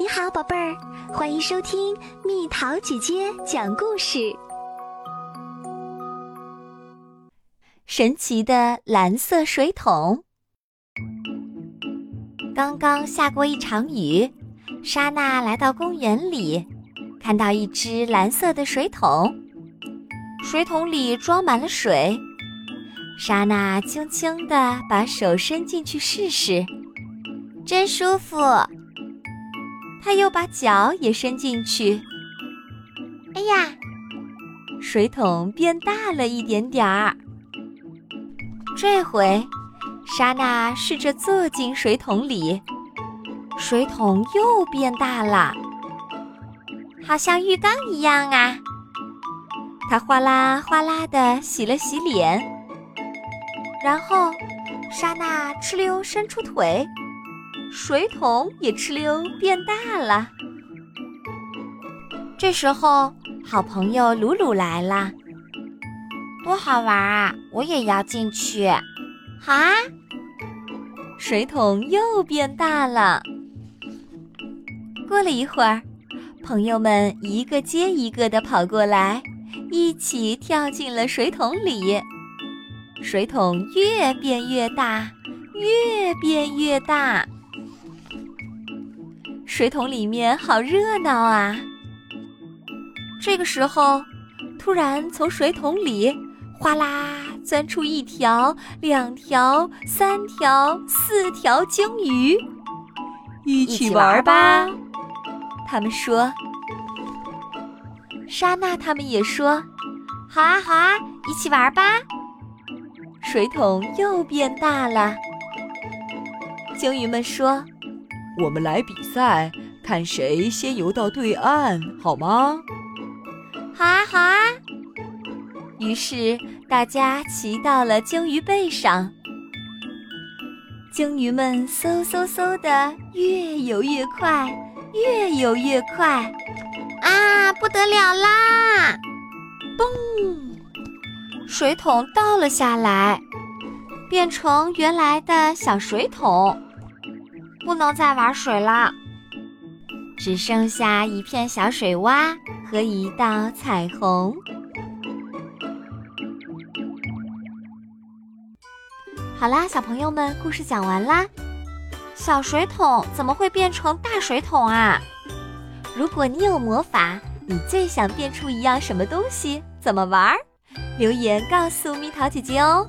你好，宝贝儿，欢迎收听蜜桃姐姐讲故事。神奇的蓝色水桶。刚刚下过一场雨，莎娜来到公园里，看到一只蓝色的水桶，水桶里装满了水。莎娜轻轻地把手伸进去试试，真舒服。他又把脚也伸进去，哎呀，水桶变大了一点点儿。这回，莎娜试着坐进水桶里，水桶又变大了，好像浴缸一样啊。她哗啦哗啦的洗了洗脸，然后，莎娜哧溜伸出腿。水桶也哧溜变大了。这时候，好朋友鲁鲁来了，多好玩啊！我也要进去。好啊！水桶又变大了。过了一会儿，朋友们一个接一个的跑过来，一起跳进了水桶里。水桶越变越大，越变越大。水桶里面好热闹啊！这个时候，突然从水桶里哗啦钻出一条、两条、三条、四条鲸鱼，一起玩吧！他们说。莎娜他们也说：“好啊，好啊，一起玩吧！”水桶又变大了。鲸鱼们说。我们来比赛，看谁先游到对岸，好吗？好啊，好啊！于是大家骑到了鲸鱼背上，鲸鱼们嗖嗖嗖的越游越快，越游越快，啊，不得了啦！嘣，水桶倒了下来，变成原来的小水桶。不能再玩水了，只剩下一片小水洼和一道彩虹。好啦，小朋友们，故事讲完啦。小水桶怎么会变成大水桶啊？如果你有魔法，你最想变出一样什么东西？怎么玩？留言告诉蜜桃姐姐哦。